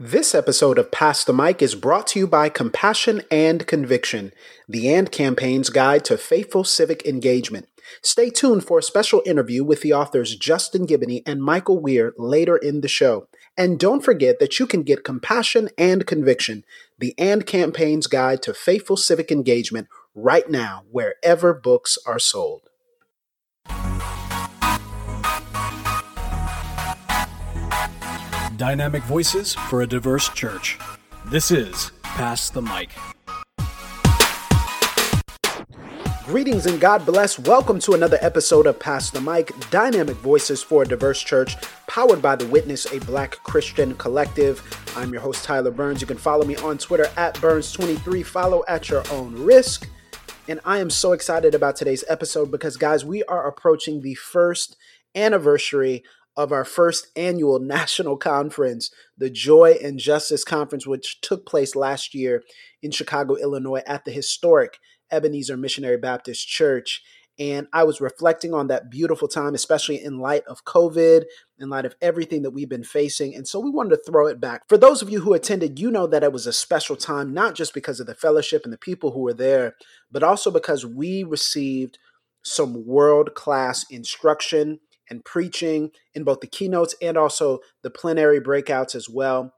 This episode of Pass the Mic is brought to you by Compassion and Conviction, the AND campaign's guide to faithful civic engagement. Stay tuned for a special interview with the authors Justin Giboney and Michael Wear later in the show. And don't forget that you can get Compassion and Conviction, the AND campaign's guide to faithful civic engagement, right now, wherever books are sold. Dynamic voices for a diverse church. This is Pass the Mic. Greetings and God bless. Welcome to another episode of Pass the Mic Dynamic Voices for a Diverse Church, powered by The Witness, a black Christian collective. I'm your host, Tyler Burns. You can follow me on Twitter at Burns23. Follow at your own risk. And I am so excited about today's episode because, guys, we are approaching the first anniversary of our first annual national conference, the Joy and Justice Conference, which took place last year in Chicago, Illinois, at the historic Ebenezer Missionary Baptist Church. And I was reflecting on that beautiful time, especially in light of COVID, in light of everything that we've been facing. And so we wanted to throw it back. For those of you who attended, you know that it was a special time, not just because of the fellowship and the people who were there, but also because we received some world class instruction and preaching in both the keynotes and also the plenary breakouts as well.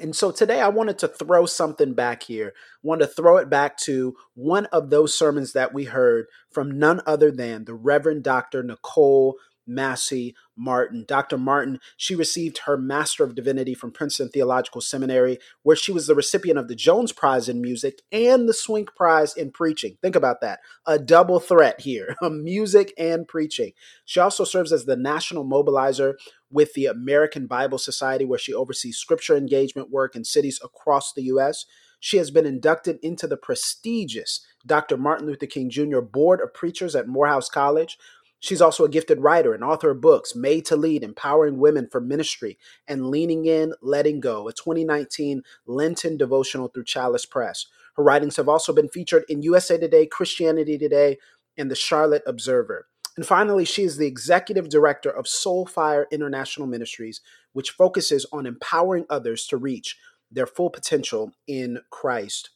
And so today I wanted to throw something back here. I wanted to throw it back to one of those sermons that we heard from none other than the Reverend Dr. Nicole Massie Martin. Dr. Martin, she received her Master of Divinity from Princeton Theological Seminary, where she was the recipient of the Jones Prize in Music and the Swink Prize in Preaching. Think about that. A double threat here um, music and preaching. She also serves as the national mobilizer with the American Bible Society, where she oversees scripture engagement work in cities across the U.S. She has been inducted into the prestigious Dr. Martin Luther King Jr. Board of Preachers at Morehouse College, She's also a gifted writer and author of books Made to Lead, Empowering Women for Ministry, and Leaning In, Letting Go, a 2019 Lenten devotional through Chalice Press. Her writings have also been featured in USA Today, Christianity Today, and the Charlotte Observer. And finally, she is the executive director of Soulfire International Ministries, which focuses on empowering others to reach their full potential in Christ.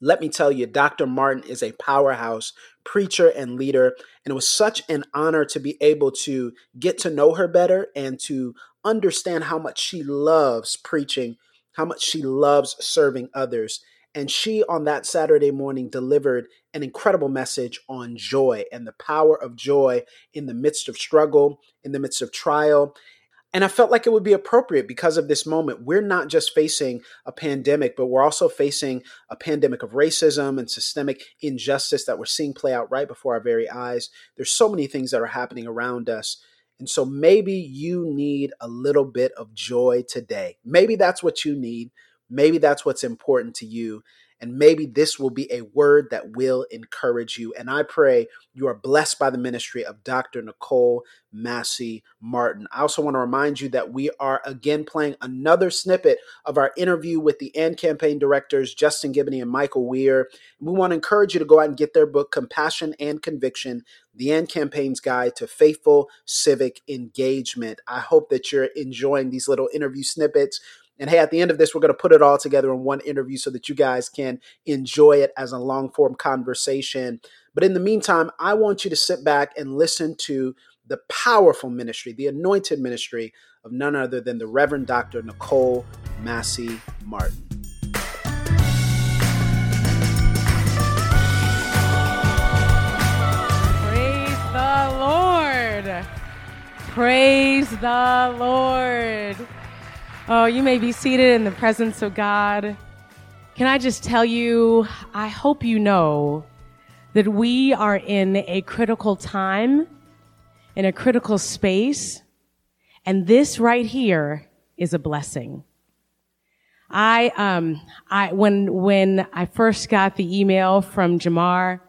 Let me tell you, Dr. Martin is a powerhouse preacher and leader. And it was such an honor to be able to get to know her better and to understand how much she loves preaching, how much she loves serving others. And she, on that Saturday morning, delivered an incredible message on joy and the power of joy in the midst of struggle, in the midst of trial, and I felt like it would be appropriate because of this moment. We're not just facing a pandemic, but we're also facing a pandemic of racism and systemic injustice that we're seeing play out right before our very eyes. There's so many things that are happening around us. And so maybe you need a little bit of joy today. Maybe that's what you need. Maybe that's what's important to you. And maybe this will be a word that will encourage you. And I pray you are blessed by the ministry of Dr. Nicole Massie Martin. I also want to remind you that we are again playing another snippet of our interview with the AND campaign directors, Justin Giboney and Michael Wear. We want to encourage you to go out and get their book, Compassion and Conviction the AND campaign's guide to faithful civic engagement. I hope that you're enjoying these little interview snippets. And hey, at the end of this, we're going to put it all together in one interview so that you guys can enjoy it as a long form conversation. But in the meantime, I want you to sit back and listen to the powerful ministry, the anointed ministry of none other than the Reverend Dr. Nicole Massie Martin. Praise the Lord. Praise the Lord. Oh, you may be seated in the presence of God. Can I just tell you, I hope you know that we are in a critical time, in a critical space, and this right here is a blessing. I, um, I, when, when I first got the email from Jemar,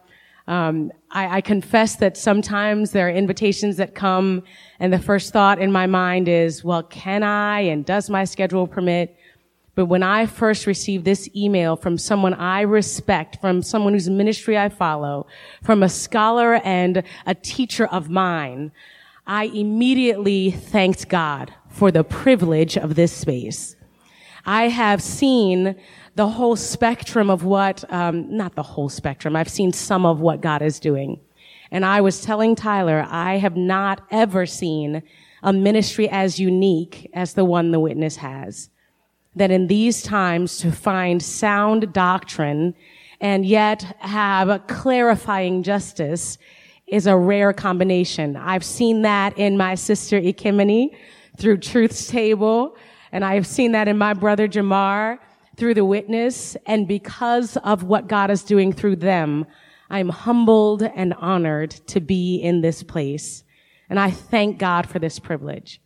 Um, I, I confess that sometimes there are invitations that come and the first thought in my mind is, well, can I and does my schedule permit? But when I first received this email from someone I respect, from someone whose ministry I follow, from a scholar and a teacher of mine, I immediately thanked God for the privilege of this space. I have seen the whole spectrum of what, um, not the whole spectrum, I've seen some of what God is doing. And I was telling Tyler, I have not ever seen a ministry as unique as the one the witness has. That in these times to find sound doctrine and yet have a clarifying justice is a rare combination. I've seen that in my sister Ekemini through Truth's Table, and I've seen that in my brother Jemar through the witness. And because of what God is doing through them, I'm humbled and honored to be in this place. And I thank God for this privilege.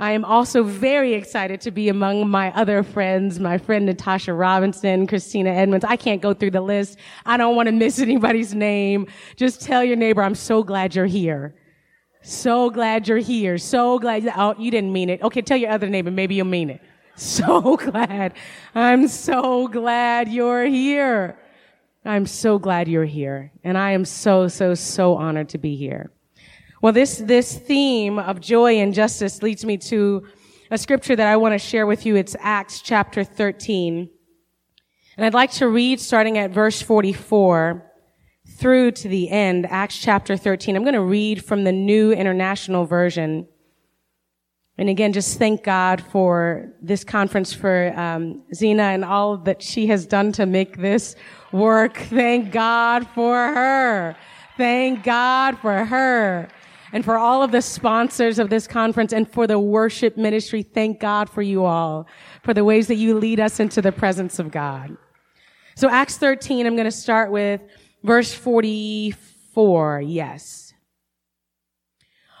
I am also very excited to be among my other friends, my friend Natasha Robinson, Christina Edmonds. I can't go through the list. I don't want to miss anybody's name. Just tell your neighbor, I'm so glad you're here. So glad you're here. So glad. Oh, you didn't mean it. Okay, tell your other neighbor, maybe you'll mean it. So glad. I'm so glad you're here. I'm so glad you're here. And I am so, so, so honored to be here. Well, this, this theme of joy and justice leads me to a scripture that I want to share with you. It's Acts chapter 13. And I'd like to read starting at verse 44 through to the end, Acts chapter 13. I'm going to read from the New International Version. And again, just thank God for this conference, for um, Zena and all that she has done to make this work. Thank God for her. Thank God for her. And for all of the sponsors of this conference and for the worship ministry, thank God for you all, for the ways that you lead us into the presence of God. So Acts 13, I'm going to start with verse 44. Yes.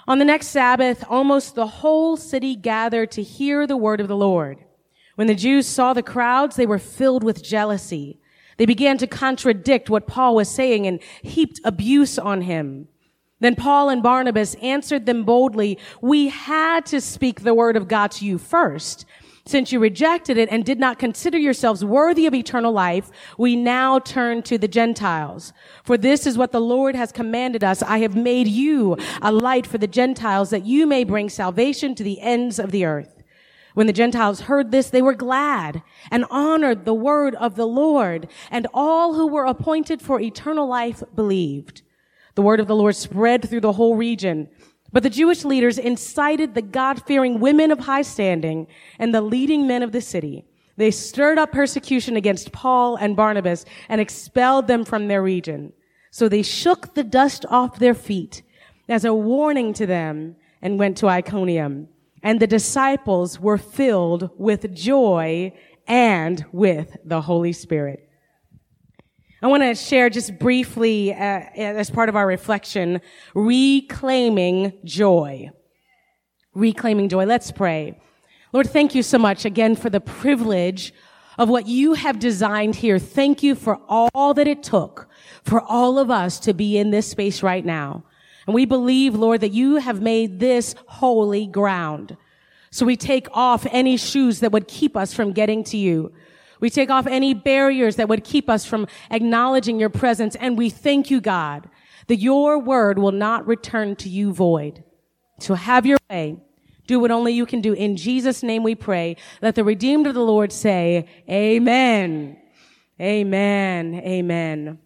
On the next Sabbath, almost the whole city gathered to hear the word of the Lord. When the Jews saw the crowds, they were filled with jealousy. They began to contradict what Paul was saying and heaped abuse on him. Then Paul and Barnabas answered them boldly, we had to speak the word of God to you first. Since you rejected it and did not consider yourselves worthy of eternal life, we now turn to the Gentiles. For this is what the Lord has commanded us. I have made you a light for the Gentiles that you may bring salvation to the ends of the earth. When the Gentiles heard this, they were glad and honored the word of the Lord, and all who were appointed for eternal life believed. The word of the Lord spread through the whole region. But the Jewish leaders incited the God-fearing women of high standing and the leading men of the city. They stirred up persecution against Paul and Barnabas and expelled them from their region. So they shook the dust off their feet as a warning to them and went to Iconium. And the disciples were filled with joy and with the Holy Spirit. I want to share just briefly, uh, as part of our reflection, reclaiming joy. Reclaiming joy. Let's pray. Lord, thank you so much again for the privilege of what you have designed here. Thank you for all that it took for all of us to be in this space right now. And we believe, Lord, that you have made this holy ground. So we take off any shoes that would keep us from getting to you. We take off any barriers that would keep us from acknowledging your presence. And we thank you, God, that your word will not return to you void. So have your way. Do what only you can do. In Jesus' name we pray. Let the redeemed of the Lord say, Amen. Amen. Amen.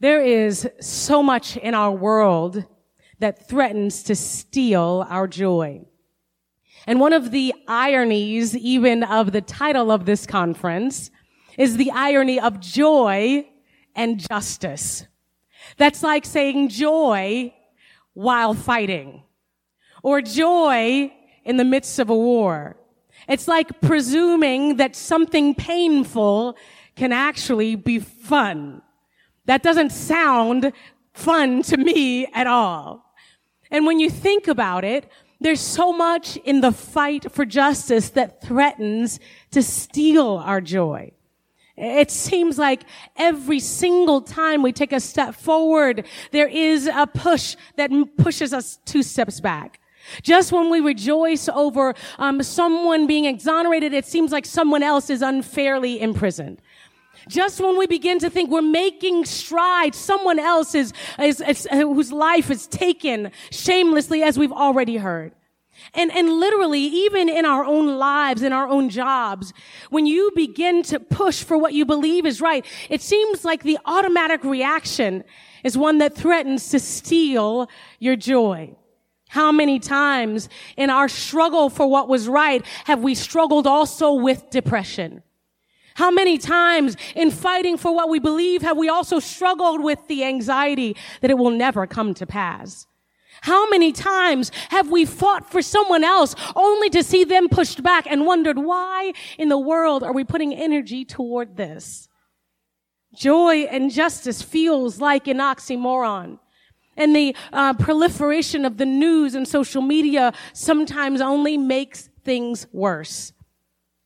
There is so much in our world that threatens to steal our joy. And one of the ironies, even of the title of this conference, is the irony of joy and justice. That's like saying joy while fighting or joy in the midst of a war. It's like presuming that something painful can actually be fun. That doesn't sound fun to me at all. And when you think about it, there's so much in the fight for justice that threatens to steal our joy. It seems like every single time we take a step forward, there is a push that pushes us two steps back. Just when we rejoice over um, someone being exonerated, it seems like someone else is unfairly imprisoned. Just when we begin to think we're making strides, someone else is, is, is uh, whose life is taken shamelessly, as we've already heard. And, and literally, even in our own lives, in our own jobs, when you begin to push for what you believe is right, it seems like the automatic reaction is one that threatens to steal your joy. How many times in our struggle for what was right have we struggled also with depression? How many times in fighting for what we believe have we also struggled with the anxiety that it will never come to pass? How many times have we fought for someone else only to see them pushed back and wondered why in the world are we putting energy toward this? Joy and justice feels like an oxymoron. And the uh, proliferation of the news and social media sometimes only makes things worse.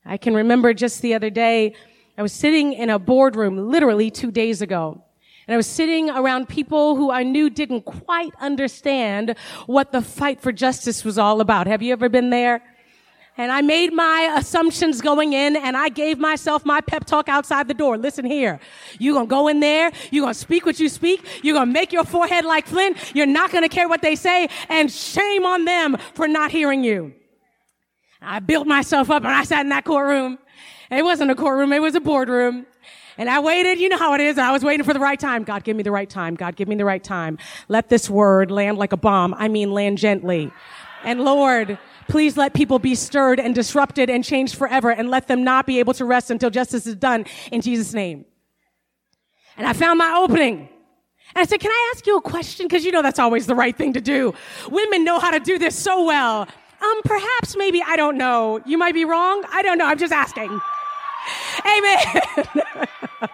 I can remember just the other day, I was sitting in a boardroom literally two days ago. And I was sitting around people who I knew didn't quite understand what the fight for justice was all about. Have you ever been there? And I made my assumptions going in and I gave myself my pep talk outside the door. Listen here. You're going to go in there. You're going to speak what you speak. You're going to make your forehead like flint. You're not going to care what they say and shame on them for not hearing you. I built myself up and I sat in that courtroom. It wasn't a courtroom. It was a boardroom. And I waited, you know how it is. I was waiting for the right time. God, give me the right time. God, give me the right time. Let this word land like a bomb. I mean, land gently. And Lord, please let people be stirred and disrupted and changed forever and let them not be able to rest until justice is done in Jesus' name. And I found my opening. And I said, can I ask you a question? Cause you know that's always the right thing to do. Women know how to do this so well. Um, perhaps, maybe, I don't know. You might be wrong. I don't know. I'm just asking. Amen.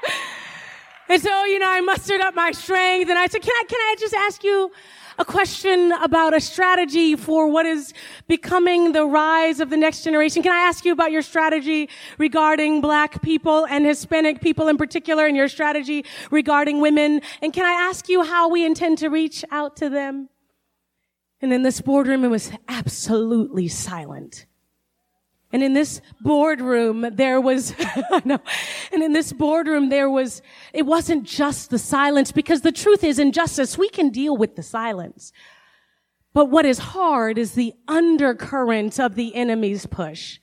and so, you know, I mustered up my strength and I said, can I, can I just ask you a question about a strategy for what is becoming the rise of the next generation? Can I ask you about your strategy regarding black people and Hispanic people in particular and your strategy regarding women? And can I ask you how we intend to reach out to them? And in this boardroom, it was absolutely silent. And in this boardroom, there was, no, and in this boardroom, there was, it wasn't just the silence because the truth is in justice, we can deal with the silence. But what is hard is the undercurrent of the enemy's push.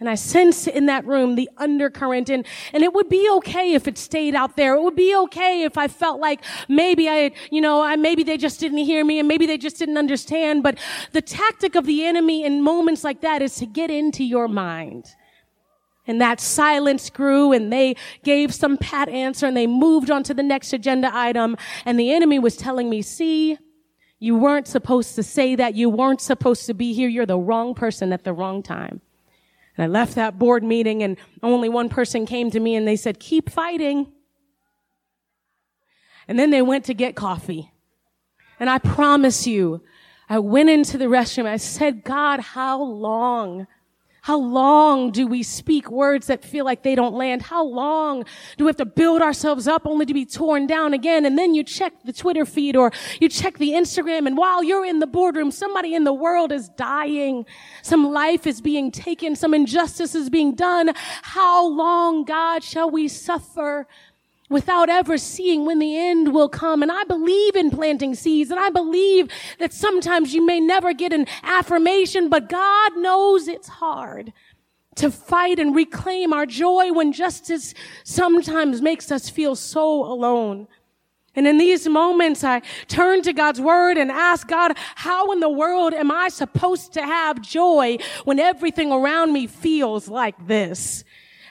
And I sense in that room the undercurrent and, and it would be okay if it stayed out there. It would be okay if I felt like maybe I, you know, I, maybe they just didn't hear me and maybe they just didn't understand. But the tactic of the enemy in moments like that is to get into your mind. And that silence grew and they gave some pat answer and they moved on to the next agenda item. And the enemy was telling me, see, you weren't supposed to say that. You weren't supposed to be here. You're the wrong person at the wrong time. And I left that board meeting and only one person came to me and they said, keep fighting. And then they went to get coffee. And I promise you, I went into the restroom. I said, God, how long? How long do we speak words that feel like they don't land? How long do we have to build ourselves up only to be torn down again? And then you check the Twitter feed or you check the Instagram and while you're in the boardroom, somebody in the world is dying. Some life is being taken. Some injustice is being done. How long, God, shall we suffer? Without ever seeing when the end will come. And I believe in planting seeds and I believe that sometimes you may never get an affirmation, but God knows it's hard to fight and reclaim our joy when justice sometimes makes us feel so alone. And in these moments, I turn to God's word and ask God, how in the world am I supposed to have joy when everything around me feels like this?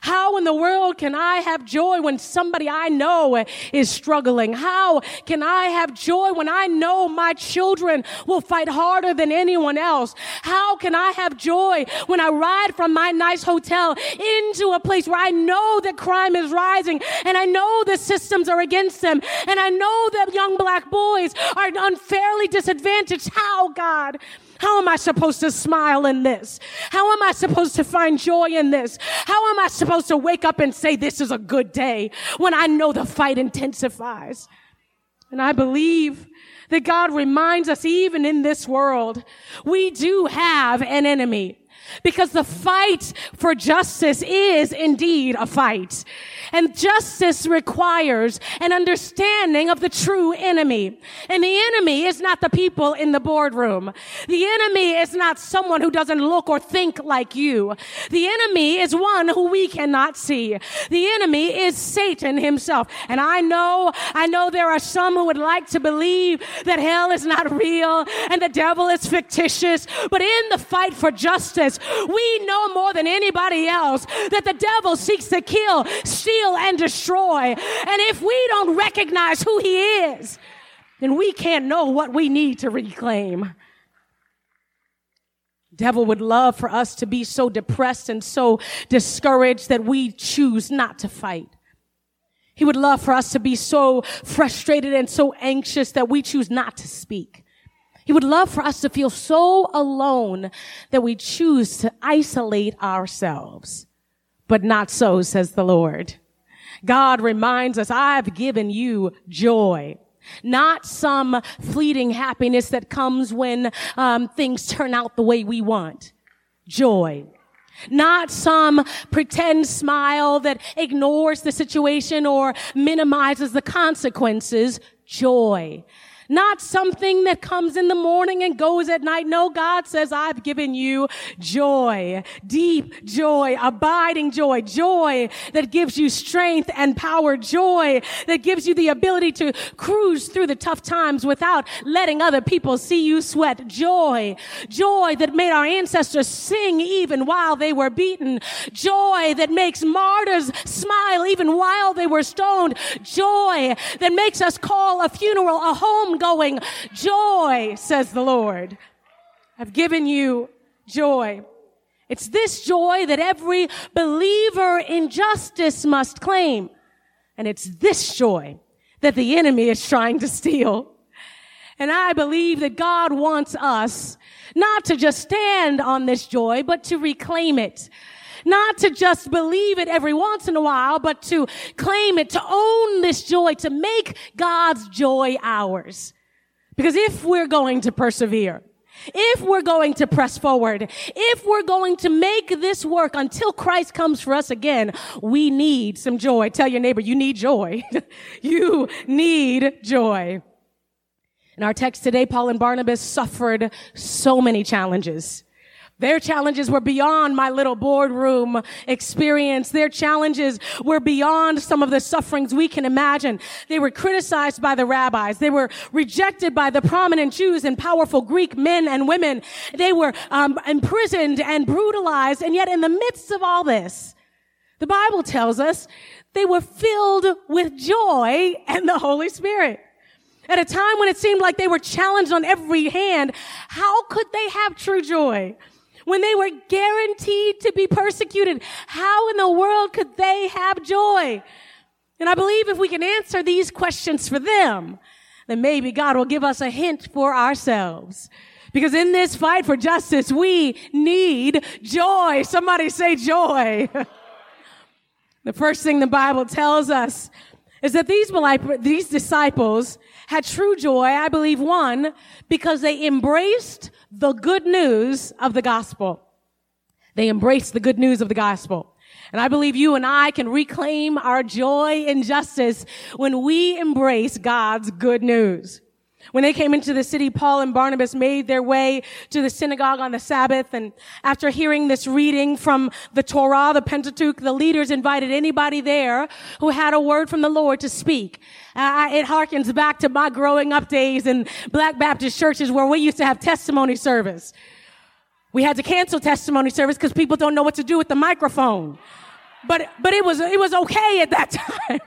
How in the world can I have joy when somebody I know is struggling? How can I have joy when I know my children will fight harder than anyone else? How can I have joy when I ride from my nice hotel into a place where I know that crime is rising and I know the systems are against them and I know that young black boys are unfairly disadvantaged? How, God? How am I supposed to smile in this? How am I supposed to find joy in this? How am I supposed to wake up and say, this is a good day when I know the fight intensifies? And I believe that God reminds us even in this world, we do have an enemy because the fight for justice is indeed a fight. And justice requires an understanding of the true enemy. And the enemy is not the people in the boardroom. The enemy is not someone who doesn't look or think like you. The enemy is one who we cannot see. The enemy is Satan himself. And I know, I know there are some who would like to believe that hell is not real and the devil is fictitious. But in the fight for justice, we know more than anybody else that the devil seeks to kill, steal, and destroy. And if we don't recognize who he is, then we can't know what we need to reclaim. Devil would love for us to be so depressed and so discouraged that we choose not to fight. He would love for us to be so frustrated and so anxious that we choose not to speak. He would love for us to feel so alone that we choose to isolate ourselves. But not so, says the Lord. God reminds us, I've given you joy. Not some fleeting happiness that comes when um, things turn out the way we want. Joy. Not some pretend smile that ignores the situation or minimizes the consequences. Joy. Not something that comes in the morning and goes at night. No, God says, I've given you joy, deep joy, abiding joy, joy that gives you strength and power, joy that gives you the ability to cruise through the tough times without letting other people see you sweat, joy, joy that made our ancestors sing even while they were beaten, joy that makes martyrs smile even while they were stoned, joy that makes us call a funeral a home ongoing joy, says the Lord. I've given you joy. It's this joy that every believer in justice must claim. And it's this joy that the enemy is trying to steal. And I believe that God wants us not to just stand on this joy, but to reclaim it. Not to just believe it every once in a while, but to claim it, to own this joy, to make God's joy ours. Because if we're going to persevere, if we're going to press forward, if we're going to make this work until Christ comes for us again, we need some joy. Tell your neighbor, you need joy. you need joy. In our text today, Paul and Barnabas suffered so many challenges. Their challenges were beyond my little boardroom experience. Their challenges were beyond some of the sufferings we can imagine. They were criticized by the rabbis. They were rejected by the prominent Jews and powerful Greek men and women. They were um, imprisoned and brutalized. And yet in the midst of all this, the Bible tells us they were filled with joy and the Holy Spirit. At a time when it seemed like they were challenged on every hand, how could they have true joy? When they were guaranteed to be persecuted. How in the world could they have joy? And I believe if we can answer these questions for them, then maybe God will give us a hint for ourselves. Because in this fight for justice, we need joy. Somebody say joy. the first thing the Bible tells us is that these, these disciples had true joy, I believe, one, because they embraced the good news of the gospel. They embraced the good news of the gospel. And I believe you and I can reclaim our joy and justice when we embrace God's good news. When they came into the city, Paul and Barnabas made their way to the synagogue on the Sabbath. And after hearing this reading from the Torah, the Pentateuch, the leaders invited anybody there who had a word from the Lord to speak. Uh, it harkens back to my growing up days in Black Baptist churches where we used to have testimony service. We had to cancel testimony service because people don't know what to do with the microphone. But, but it was, it was okay at that time.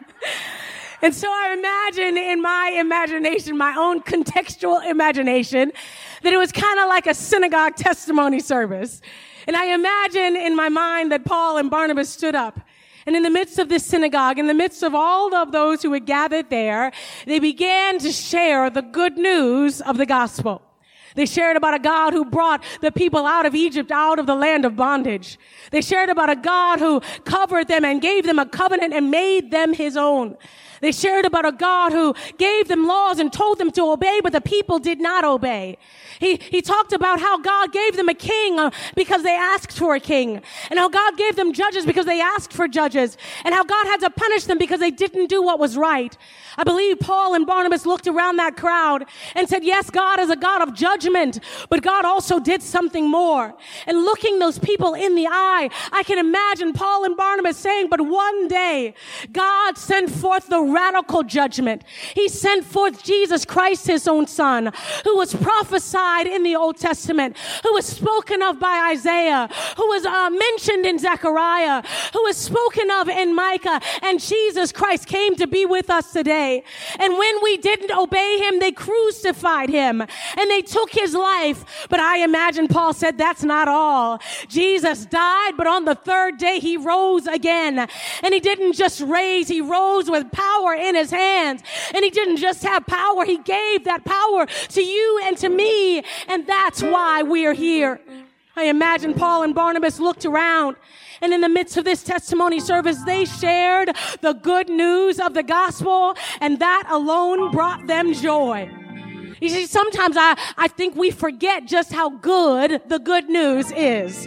And so I imagine in my imagination, my own contextual imagination, that it was kind of like a synagogue testimony service. And I imagine in my mind that Paul and Barnabas stood up. And in the midst of this synagogue, in the midst of all of those who had gathered there, they began to share the good news of the gospel. They shared about a God who brought the people out of Egypt, out of the land of bondage. They shared about a God who covered them and gave them a covenant and made them his own. They shared about a God who gave them laws and told them to obey, but the people did not obey. He, he talked about how God gave them a king uh, because they asked for a king. And how God gave them judges because they asked for judges. And how God had to punish them because they didn't do what was right. I believe Paul and Barnabas looked around that crowd and said, yes, God is a God of judgment, but God also did something more. And looking those people in the eye, I can imagine Paul and Barnabas saying, but one day God sent forth the radical judgment. He sent forth Jesus Christ, his own son, who was prophesied in the Old Testament, who was spoken of by Isaiah, who was uh, mentioned in Zechariah, who was spoken of in Micah, and Jesus Christ came to be with us today. And when we didn't obey him, they crucified him and they took his life. But I imagine Paul said that's not all. Jesus died, but on the third day he rose again. And he didn't just raise, he rose with power in his hands. And he didn't just have power, he gave that power to you and to me. And that's why we are here. I imagine Paul and Barnabas looked around and in the midst of this testimony service, they shared the good news of the gospel and that alone brought them joy. You see, sometimes I, I think we forget just how good the good news is.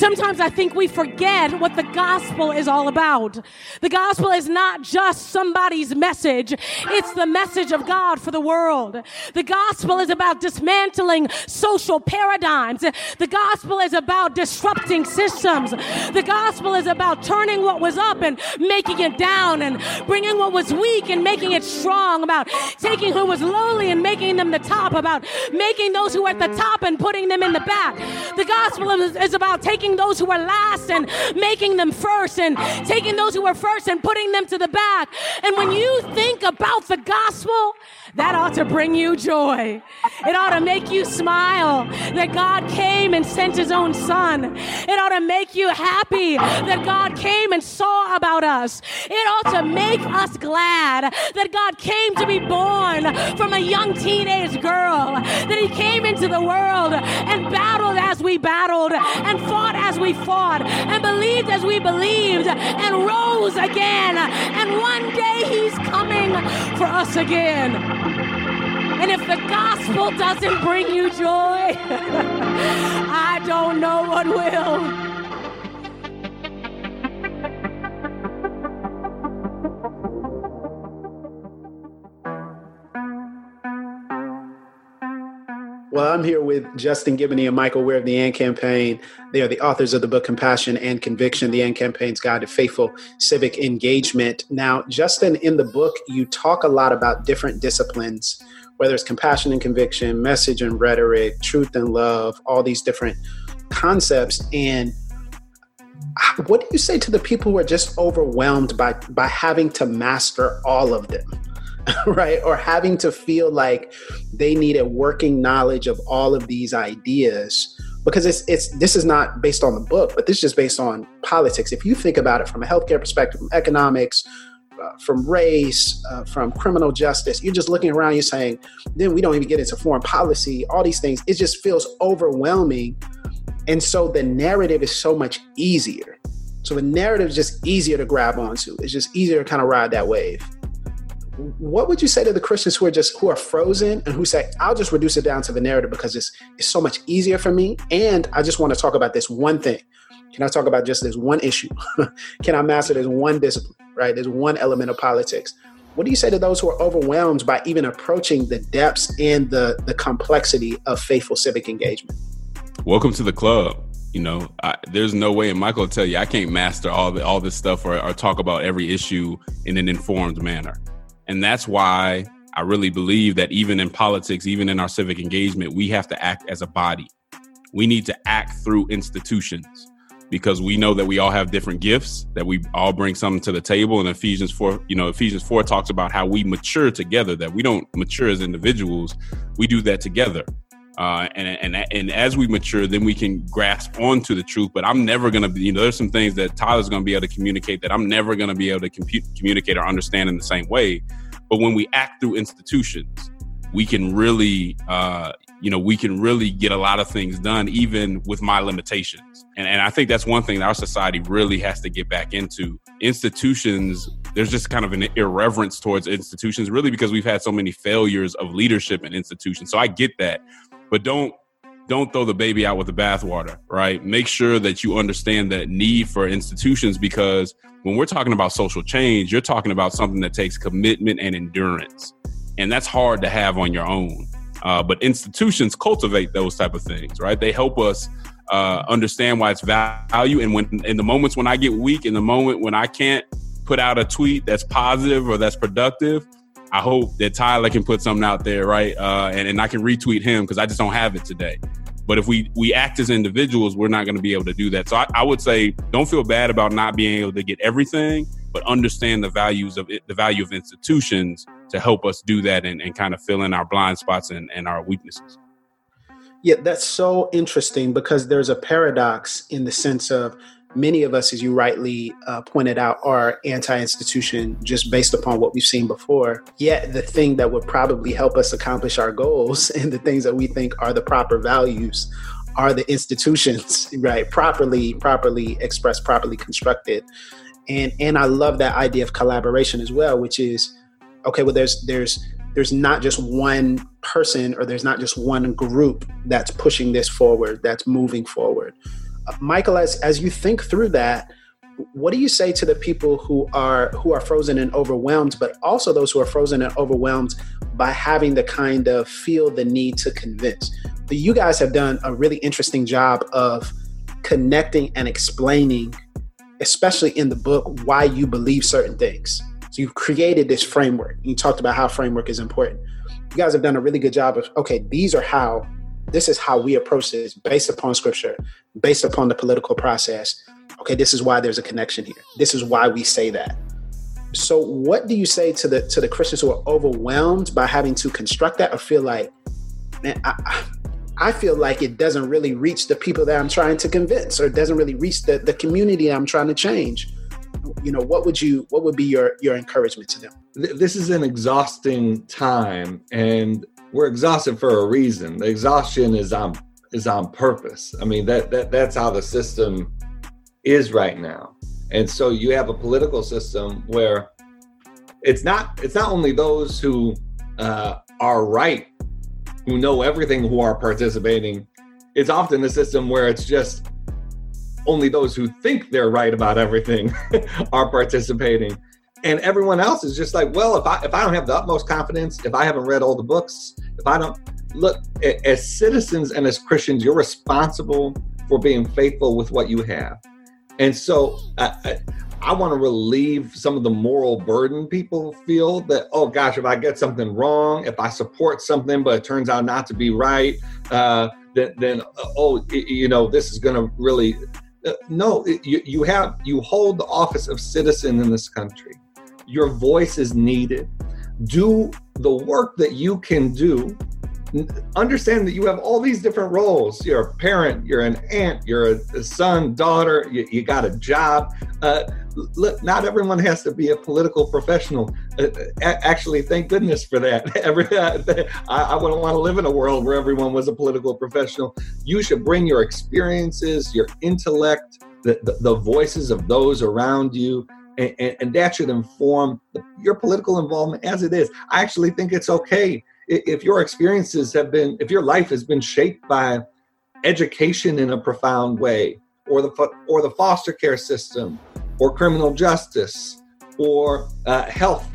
Sometimes I think we forget what the gospel is all about. The gospel is not just somebody's message. It's the message of God for the world. The gospel is about dismantling social paradigms. The gospel is about disrupting systems. The gospel is about turning what was up and making it down and bringing what was weak and making it strong, about taking who was lowly and making them the top, about making those who are at the top and putting them in the back. The gospel is about taking taking those who were last and making them first, and taking those who were first and putting them to the back. And when you think about the gospel, that ought to bring you joy. It ought to make you smile that God came and sent his own son. It ought to make you happy that God came and saw about us. It ought to make us glad that God came to be born from a young teenage girl, that he came into the world and battled as we battled and fought as we fought and believed as we believed and rose again. And one day he's coming for us again. And if the gospel doesn't bring you joy, I don't know what will. Well, I'm here with Justin Giboney and Michael Wear of the AND Campaign. They are the authors of the book Compassion and Conviction, the AND Campaign's Guide to Faithful Civic Engagement. Now, Justin, in the book, you talk a lot about different disciplines, whether it's compassion and conviction, message and rhetoric, truth and love, all these different concepts. And what do you say to the people who are just overwhelmed by, by having to master all of them? right? Or having to feel like they need a working knowledge of all of these ideas because it's it's this is not based on the book, but this is just based on politics. If you think about it from a healthcare perspective, from economics, uh, from race, uh, from criminal justice, you're just looking around, you're saying, then we don't even get into foreign policy, all these things. It just feels overwhelming. And so the narrative is so much easier. So the narrative is just easier to grab onto. It's just easier to kind of ride that wave what would you say to the Christians who are just who are frozen and who say, I'll just reduce it down to the narrative because it's it's so much easier for me. And I just want to talk about this one thing. Can I talk about just this one issue? Can I master this one discipline? Right? There's one element of politics. What do you say to those who are overwhelmed by even approaching the depths and the, the complexity of faithful civic engagement? Welcome to the club. You know, I, there's no way, and Michael will tell you, I can't master all the, all this stuff or, or talk about every issue in an informed manner. And that's why I really believe that even in politics, even in our civic engagement, we have to act as a body. We need to act through institutions because we know that we all have different gifts, that we all bring something to the table. And Ephesians 4, you know, Ephesians 4 talks about how we mature together, that we don't mature as individuals, we do that together. Uh, and, and and as we mature, then we can grasp onto the truth. But I'm never going to be, you know, there's some things that Tyler's going to be able to communicate that I'm never going to be able to communicate or understand in the same way. But when we act through institutions, we can really uh, you know, we can really get a lot of things done, even with my limitations. And, and I think that's one thing that our society really has to get back into. Institutions, there's just kind of an irreverence towards institutions, really, because we've had so many failures of leadership in institutions. So I get that. But don't don't throw the baby out with the bathwater, right? Make sure that you understand that need for institutions because when we're talking about social change, you're talking about something that takes commitment and endurance. And that's hard to have on your own. Uh, but institutions cultivate those type of things, right? They help us uh, understand why it's value. And when in the moments when I get weak, in the moment when I can't put out a tweet that's positive or that's productive, I hope that Tyler can put something out there, right? Uh, and, and I can retweet him because I just don't have it today. But if we we act as individuals, we're not going to be able to do that. So I, I, would say, don't feel bad about not being able to get everything, but understand the values of it, the value of institutions to help us do that and, and kind of fill in our blind spots and, and our weaknesses. Yeah, that's so interesting because there's a paradox in the sense of many of us, as you rightly uh, pointed out, are anti institution just based upon what we've seen before. Yet, the thing that would probably help us accomplish our goals and the things that we think are the proper values are the institutions, right? Properly, properly expressed, properly constructed. And, and I love that idea of collaboration as well, which is okay, well, there's, there's, there's not just one person or there's not just one group that's pushing this forward, that's moving forward uh, Michael, as as you think through that, what do you say to the people who are who are frozen and overwhelmed, but also those who are frozen and overwhelmed by having the kind of feel the need to convince? But you guys have done a really interesting job of connecting and explaining, especially in the book, why you believe certain things. So you've created this framework. You talked about how framework is important. You guys have done a really good job of okay, these are how this is how we approach this based upon scripture, based upon the political process. Okay, this is why there's a connection here. This is why we say that. So what do you say to the to the Christians who are overwhelmed by having to construct that or feel like, man, I, I feel like it doesn't really reach the people that I'm trying to convince or it doesn't really reach the, the community I'm trying to change. You know, what would you what would be your your encouragement to them? This is an exhausting time and we're exhausted for a reason. The exhaustion is on is on purpose. I mean that that that's how the system is right now. And so you have a political system where it's not it's not only those who uh, are right who know everything who are participating. It's often a system where it's just only those who think they're right about everything are participating. And everyone else is just like well if i if i don't have the utmost confidence if i haven't read all the books if i don't look as citizens and as christians you're responsible for being faithful with what you have. And so i, I, I want to relieve some of the moral burden people feel that oh gosh if i get something wrong if i support something but it turns out not to be right uh, then, then oh you know this is going to really Uh, no you, you have you hold the office of citizen in this country your voice is needed. Do the work that you can do. Understand that you have all these different roles. You're a parent, you're an aunt, you're a, son, daughter, you, you got a job. Uh, look, not everyone has to be a political professional. Uh, actually, thank goodness for that. Every, uh, I, I wouldn't want to live in a world where everyone was a political professional. You should bring your experiences, your intellect, the, the, the voices of those around you and, and, and that should inform your political involvement as it is. I actually think it's okay if your experiences have been, if your life has been shaped by education in a profound way, or the or the foster care system, or criminal justice, or uh, health.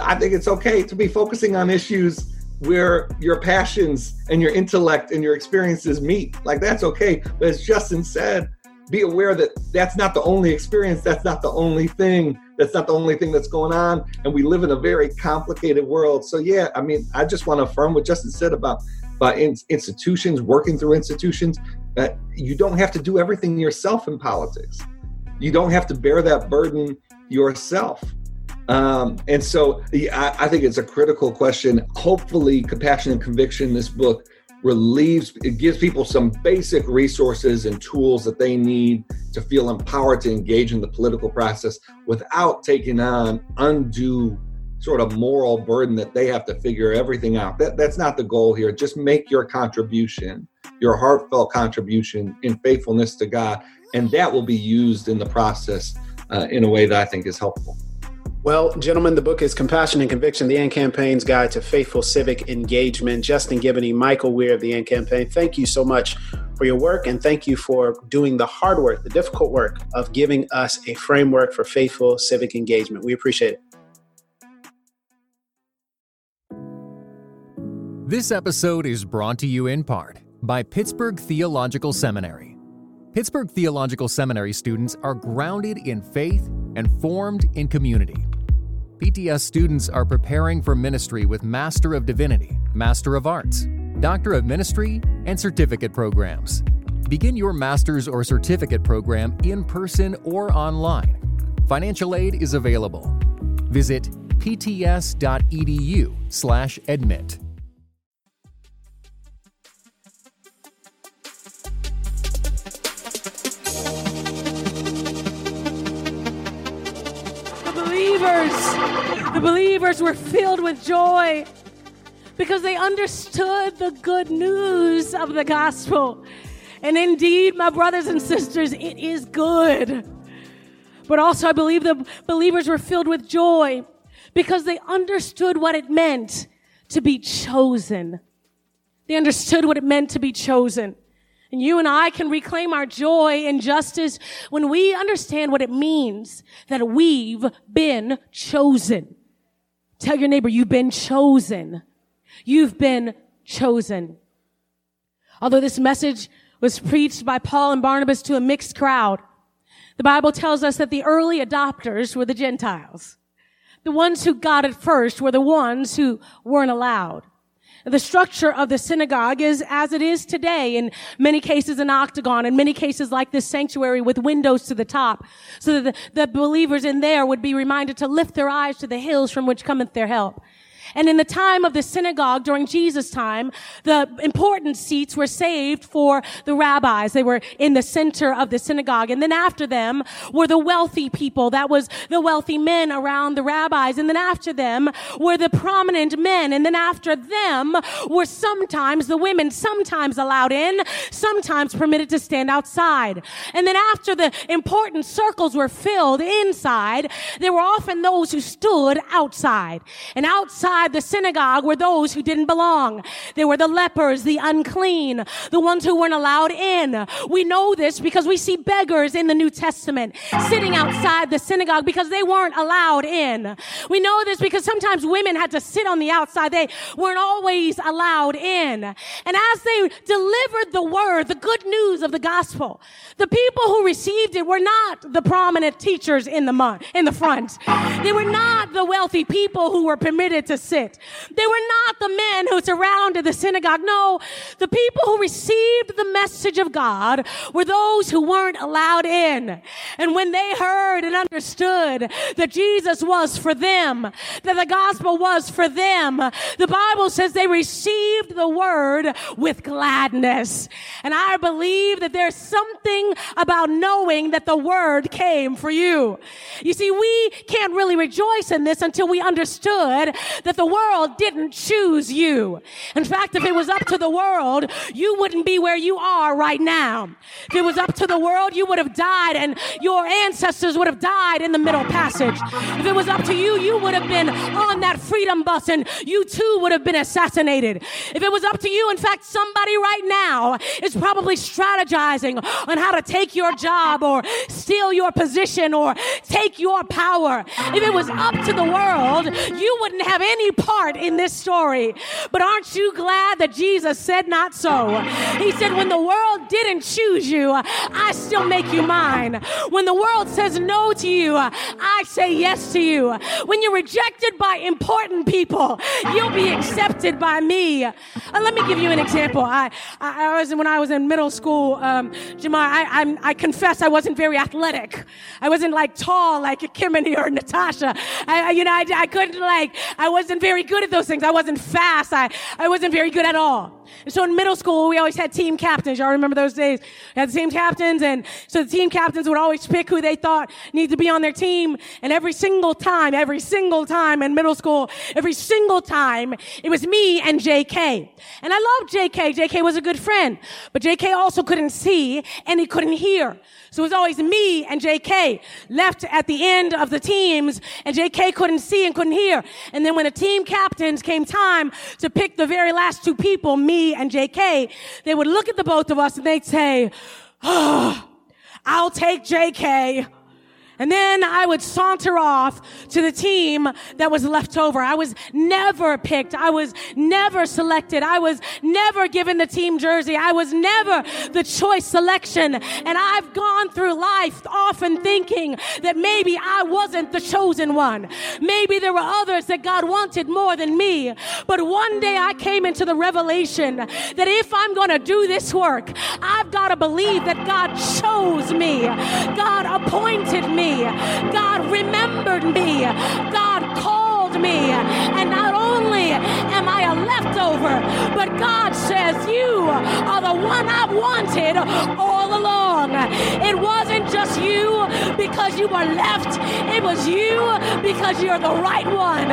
I think it's okay to be focusing on issues where your passions and your intellect and your experiences meet. Like that's okay. But as Justin said, be aware that that's not the only experience that's not the only thing that's not the only thing that's going on and we live in a very complicated world. So yeah i mean i just want to affirm what justin said about about in, institutions working through institutions that you don't have to do everything yourself in politics. You don't have to bear that burden yourself. Um, and so I, I think it's a critical question. Hopefully compassion and conviction this book relieves it gives people some basic resources and tools that they need to feel empowered to engage in the political process without taking on undue sort of moral burden that they have to figure everything out. That, that's not the goal here. Just make your contribution, your heartfelt contribution in faithfulness to God, and that will be used in the process uh, in a way that I think is helpful. Well, gentlemen, the book is Compassion and Conviction, the AND Campaign's Guide to Faithful Civic Engagement. Justin Giboney, Michael Wear of the AND Campaign, thank you so much for your work and thank you for doing the hard work, the difficult work of giving us a framework for faithful civic engagement. We appreciate it. This episode is brought to you in part by Pittsburgh Theological Seminary. Pittsburgh Theological Seminary students are grounded in faith and formed in community. PTS students are preparing for ministry with Master of Divinity, Master of Arts, Doctor of Ministry, and certificate programs. Begin your master's or certificate program in person or online. Financial aid is available. Visit pts.edu/admit. believers, the believers were filled with joy because they understood the good news of the gospel. And indeed, my brothers and sisters, it is good. But also, I believe the believers were filled with joy because they understood what it meant to be chosen. They understood what it meant to be chosen. And you and I can reclaim our joy and justice when we understand what it means that we've been chosen. Tell your neighbor, you've been chosen. You've been chosen. Although this message was preached by Paul and Barnabas to a mixed crowd, the Bible tells us that the early adopters were the Gentiles. The ones who got it first were the ones who weren't allowed. The structure of the synagogue is as it is today. In many cases, an octagon. In many cases, like this sanctuary with windows to the top, so that the, the believers in there would be reminded to lift their eyes to the hills from which cometh their help. And in the time of the synagogue during Jesus' time, the important seats were saved for the rabbis. They were in the center of the synagogue. And then after them were the wealthy people. That was the wealthy men around the rabbis. And then after them were the prominent men. And then after them were sometimes the women, sometimes allowed in, sometimes permitted to stand outside. And then after the important circles were filled inside, there were often those who stood outside. And outside the synagogue were those who didn't belong. They were the lepers, the unclean, the ones who weren't allowed in. We know this because we see beggars in the New Testament sitting outside the synagogue because they weren't allowed in. We know this because sometimes women had to sit on the outside. They weren't always allowed in. And as they delivered the word, the good news of the gospel, the people who received it were not the prominent teachers in the in the front. They were not the wealthy people who were permitted to sit. They were not the men who surrounded the synagogue. No, the people who received the message of God were those who weren't allowed in. And when they heard and understood that Jesus was for them, that the gospel was for them, the Bible says they received the word with gladness. And I believe that there's something about knowing that the word came for you. You see, we can't really rejoice in this until we understood that the world didn't choose you. In fact, if it was up to the world, you wouldn't be where you are right now. If it was up to the world, you would have died and your ancestors would have died in the middle passage. If it was up to you, you would have been on that freedom bus and you too would have been assassinated. If it was up to you, in fact, somebody right now is probably strategizing on how to take your job or steal your position or take your power. If it was up to the world, you wouldn't have any part in this story. But aren't you glad that Jesus said not so? He said, when the world didn't choose you, I still make you mine. When the world says no to you, I say yes to you. When you're rejected by important people, you'll be accepted by me. Uh, let me give you an example. I, I, I was when I was in middle school, um, Jemar. I, I'm, I confess I wasn't very athletic. I wasn't like tall like Ekemini or Natasha. I, I you know, I, I couldn't like. I wasn't very good at those things. I wasn't fast. I, I wasn't very good at all. And so in middle school, we always had team captains. Y'all remember those days? We had the team captains. And so the team captains would always pick who they thought needed to be on their team. And every single time, every single time in middle school, every single time, it was me and JK. And I loved JK. JK was a good friend. But JK also couldn't see and he couldn't hear. So it was always me and JK left at the end of the teams and JK couldn't see and couldn't hear. And then when the team captains came time to pick the very last two people, me and JK, they would look at the both of us and they'd say, oh, I'll take JK. And then I would saunter off to the team that was left over. I was never picked. I was never selected. I was never given the team jersey. I was never the choice selection. And I've gone through life often thinking that maybe I wasn't the chosen one. Maybe there were others that God wanted more than me. But one day I came into the revelation that if I'm going to do this work, I've got to believe that God chose me. God appointed me. God remembered me. God called me. And not only am I a leftover, but God says, You are the one I've wanted all along. It wasn't just you because you were left, it was you because you're the right one.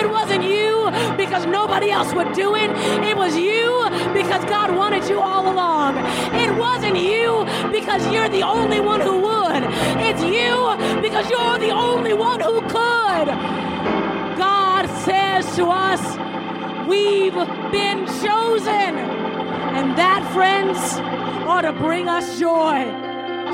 It wasn't you because nobody else would do it, it was you because God wanted you all along. It wasn't you because you're the only one who would, it's you because you're the only one who could. God says to us, We've been chosen. And that, friends, ought to bring us joy.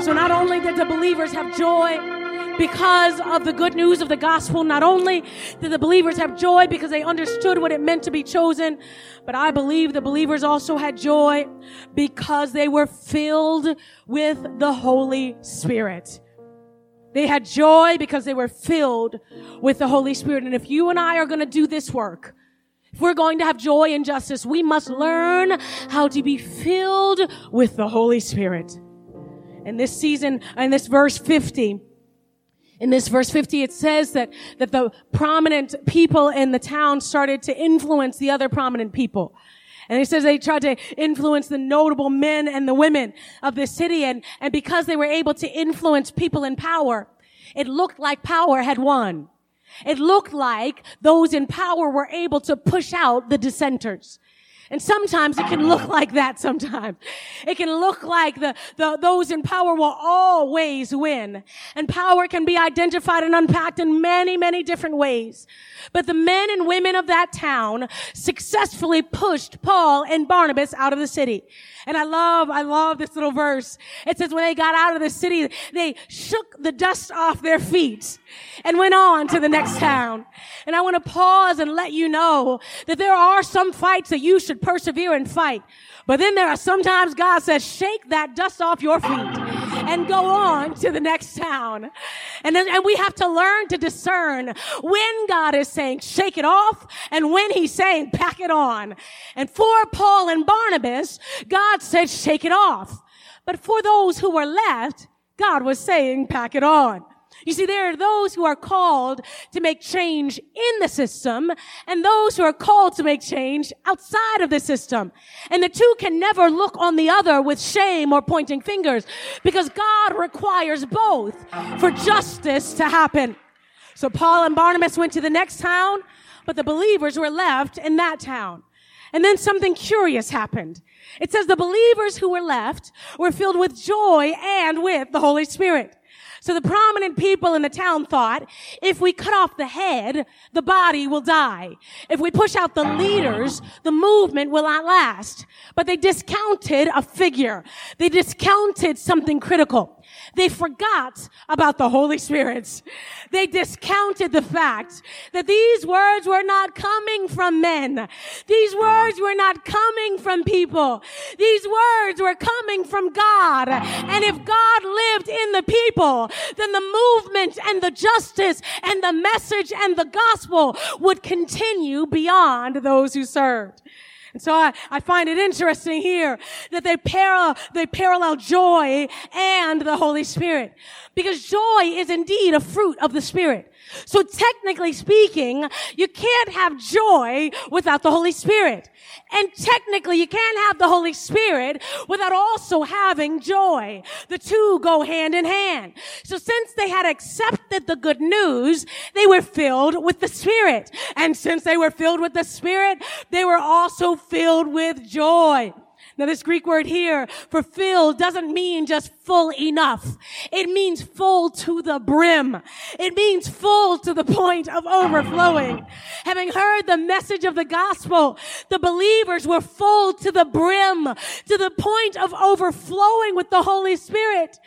So not only did the believers have joy because of the good news of the gospel, not only did the believers have joy because they understood what it meant to be chosen, but I believe the believers also had joy because they were filled with the Holy Spirit. They had joy because they were filled with the Holy Spirit. And if you and I are going to do this work, if we're going to have joy and justice, we must learn how to be filled with the Holy Spirit. In this season, in this verse 50, in this verse 50, it says that, that the prominent people in the town started to influence the other prominent people. And he says they tried to influence the notable men and the women of the city. And, and because they were able to influence people in power, it looked like power had won. It looked like those in power were able to push out the dissenters. And sometimes it can look like that sometimes. It can look like the, the, those in power will always win. And power can be identified and unpacked in many, many different ways. But the men and women of that town successfully pushed Paul and Barnabas out of the city. And I love, I love this little verse. It says when they got out of the city, they shook the dust off their feet and went on to the next town. And I want to pause and let you know that there are some fights that you should persevere and fight. But then there are sometimes God says, shake that dust off your feet and go on to the next town. And, then, and we have to learn to discern when God is saying shake it off and when he's saying pack it on. And for Paul and Barnabas, God said shake it off. But for those who were left, God was saying pack it on. You see, there are those who are called to make change in the system and those who are called to make change outside of the system. And the two can never look on the other with shame or pointing fingers because God requires both for justice to happen. So Paul and Barnabas went to the next town, but the believers were left in that town. And then something curious happened. It says the believers who were left were filled with joy and with the Holy Spirit. So the prominent people in the town thought, if we cut off the head, the body will die. If we push out the leaders, the movement will not last. But they discounted a figure. They discounted something critical. They forgot about the Holy Spirit. They discounted the fact that these words were not coming from men. These words were not coming from people. These words were coming from God. And if God lived in the people, then the movement and the justice and the message and the gospel would continue beyond those who served. And so I, I find it interesting here that they parallel, they parallel joy and the Holy Spirit. Because joy is indeed a fruit of the Spirit. So technically speaking, you can't have joy without the Holy Spirit. And technically, you can't have the Holy Spirit without also having joy. The two go hand in hand. So since they had accepted the good news, they were filled with the Spirit. And since they were filled with the Spirit, they were also filled with joy. Now, this Greek word here for fill doesn't mean just full enough. It means full to the brim. It means full to the point of overflowing. Having heard the message of the gospel, the believers were full to the brim, to the point of overflowing with the Holy Spirit.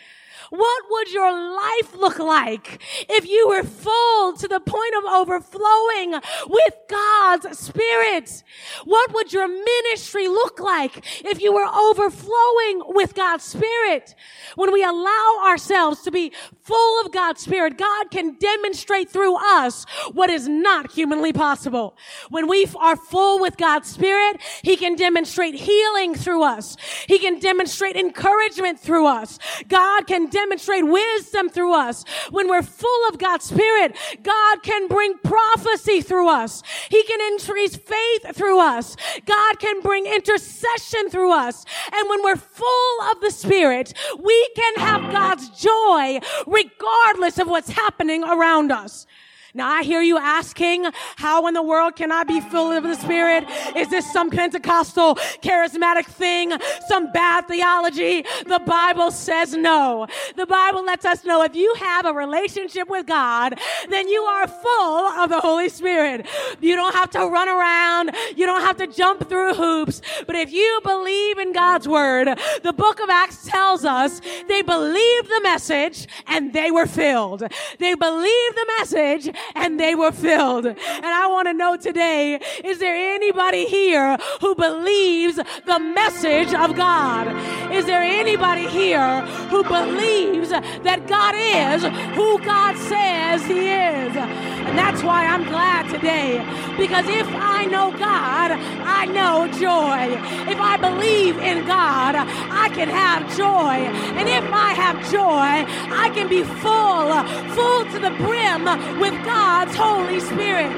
What would your life look like if you were full to the point of overflowing with God's Spirit? What would your ministry look like if you were overflowing with God's Spirit? When we allow ourselves to be full of God's Spirit, God can demonstrate through us what is not humanly possible. When we are full with God's Spirit, He can demonstrate healing through us. He can demonstrate encouragement through us. God can demonstrate wisdom through us. When we're full of God's Spirit, God can bring prophecy through us. He can increase faith through us. God can bring intercession through us. And when we're full of the Spirit, we can have God's joy regardless of what's happening around us. Now I hear you asking, how in the world can I be filled with the Spirit? Is this some Pentecostal charismatic thing? Some bad theology? The Bible says no. The Bible lets us know if you have a relationship with God, then you are full of the Holy Spirit. You don't have to run around. You don't have to jump through hoops. But if you believe in God's word, the book of Acts tells us they believed the message and they were filled. They believed the message and they were filled. And I want to know today, is there anybody here who believes the message of God? Is there anybody here who believes that God is who God says he is? And that's why I'm glad today. Because if I know God, I know joy. If I believe in God, I can have joy. And if I have joy, I can be full, full to the brim with God's Holy Spirit.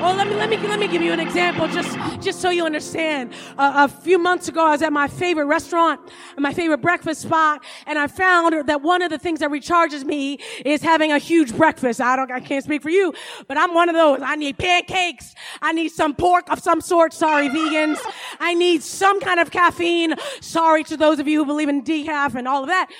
Well, let me let me let me give you an example, just just so you understand. Uh, a few months ago, I was at my favorite restaurant, my favorite breakfast spot, and I found that one of the things that recharges me is having a huge breakfast. I don't, I can't speak for you, but I'm one of those. I need pancakes. I need some pork of some sort. Sorry, vegans. I need some kind of caffeine. Sorry to those of you who believe in decaf and all of that.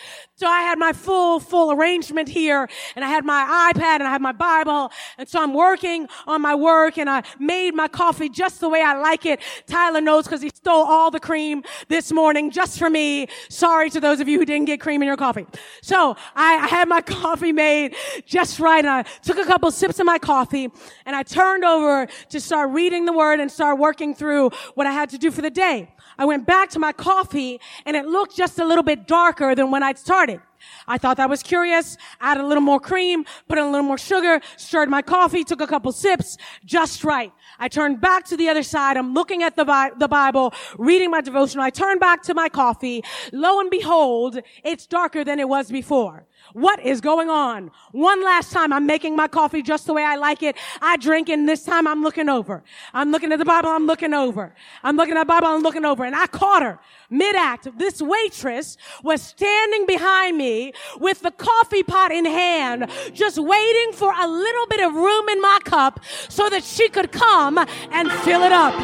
So I had my full, full arrangement here and I had my iPad and I had my Bible. And so I'm working on my work and I made my coffee just the way I like it. Tyler knows because he stole all the cream this morning just for me. Sorry to those of you who didn't get cream in your coffee. So I, I had my coffee made just right and I took a couple sips of my coffee and I turned over to start reading the word and start working through what I had to do for the day. I went back to my coffee and it looked just a little bit darker than when I'd started. I thought that was curious, added a little more cream, put in a little more sugar, stirred my coffee, took a couple sips, just right. I turned back to the other side. I'm looking at the, Bi- the Bible, reading my devotional. I turn back to my coffee. Lo and behold, it's darker than it was before. What is going on? One last time, I'm making my coffee just the way I like it. I drink and this time I'm looking over. I'm looking at the Bible, I'm looking over. I'm looking at the Bible, I'm looking over. And I caught her mid-act. This waitress was standing behind me with the coffee pot in hand, just waiting for a little bit of room in my cup so that she could come and fill it up.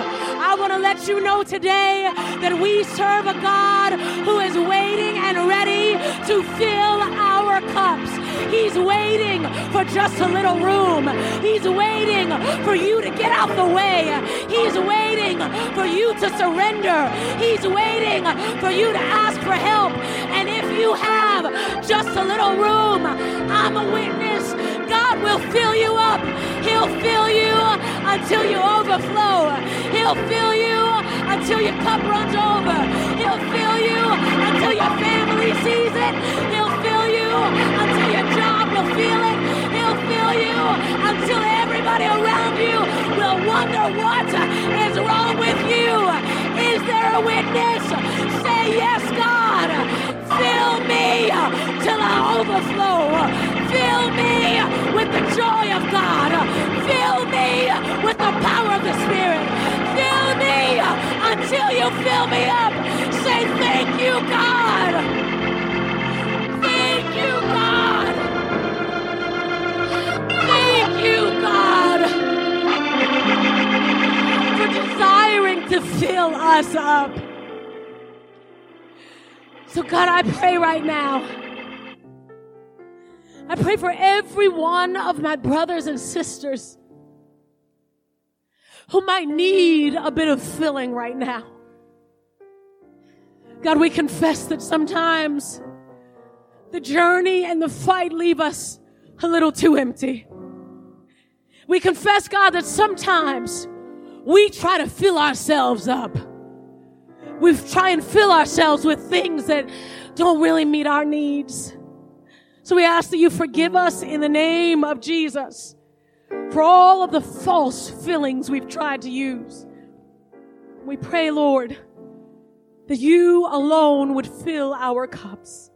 I want to let you know today that we serve a God who is waiting and ready to fill our cups. He's waiting for just a little room. He's waiting for you to get out the way. He's waiting for you to surrender. He's waiting for you to ask for help. And if you have just a little room, I'm a witness. God will fill you up. He'll fill you until you overflow. He'll fill you until your cup runs over. He'll fill you until your family sees it. He'll fill until your job will feel it. He'll feel you until everybody around you will wonder what is wrong with you. Is there a witness? Say yes, God. Fill me till I overflow. Fill me with the joy of God. Fill me with the power of the Spirit. Fill me until you fill me up. Say thank you, God. Up. So, God, I pray right now. I pray for every one of my brothers and sisters who might need a bit of filling right now. God, we confess that sometimes the journey and the fight leave us a little too empty. We confess, God, that sometimes we try to fill ourselves up we try and fill ourselves with things that don't really meet our needs. So we ask that you forgive us in the name of Jesus for all of the false fillings we've tried to use. We pray, Lord, that you alone would fill our cups.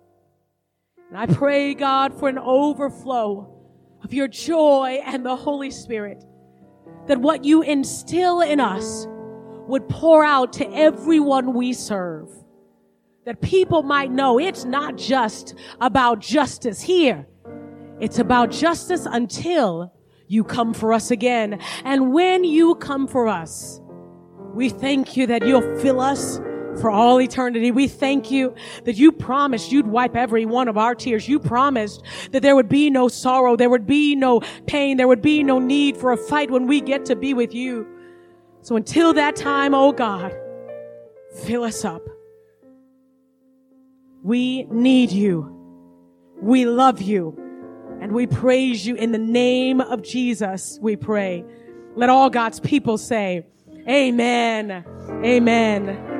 And I pray, God, for an overflow of your joy and the Holy Spirit, that what you instill in us would pour out to everyone we serve. That people might know it's not just about justice here. It's about justice until you come for us again. And when you come for us, we thank you that you'll fill us for all eternity. We thank you that you promised you'd wipe every one of our tears. You promised that there would be no sorrow. There would be no pain. There would be no need for a fight when we get to be with you. So until that time, oh God, fill us up. We need you. We love you. And we praise you in the name of Jesus, we pray. Let all God's people say, Amen. Amen.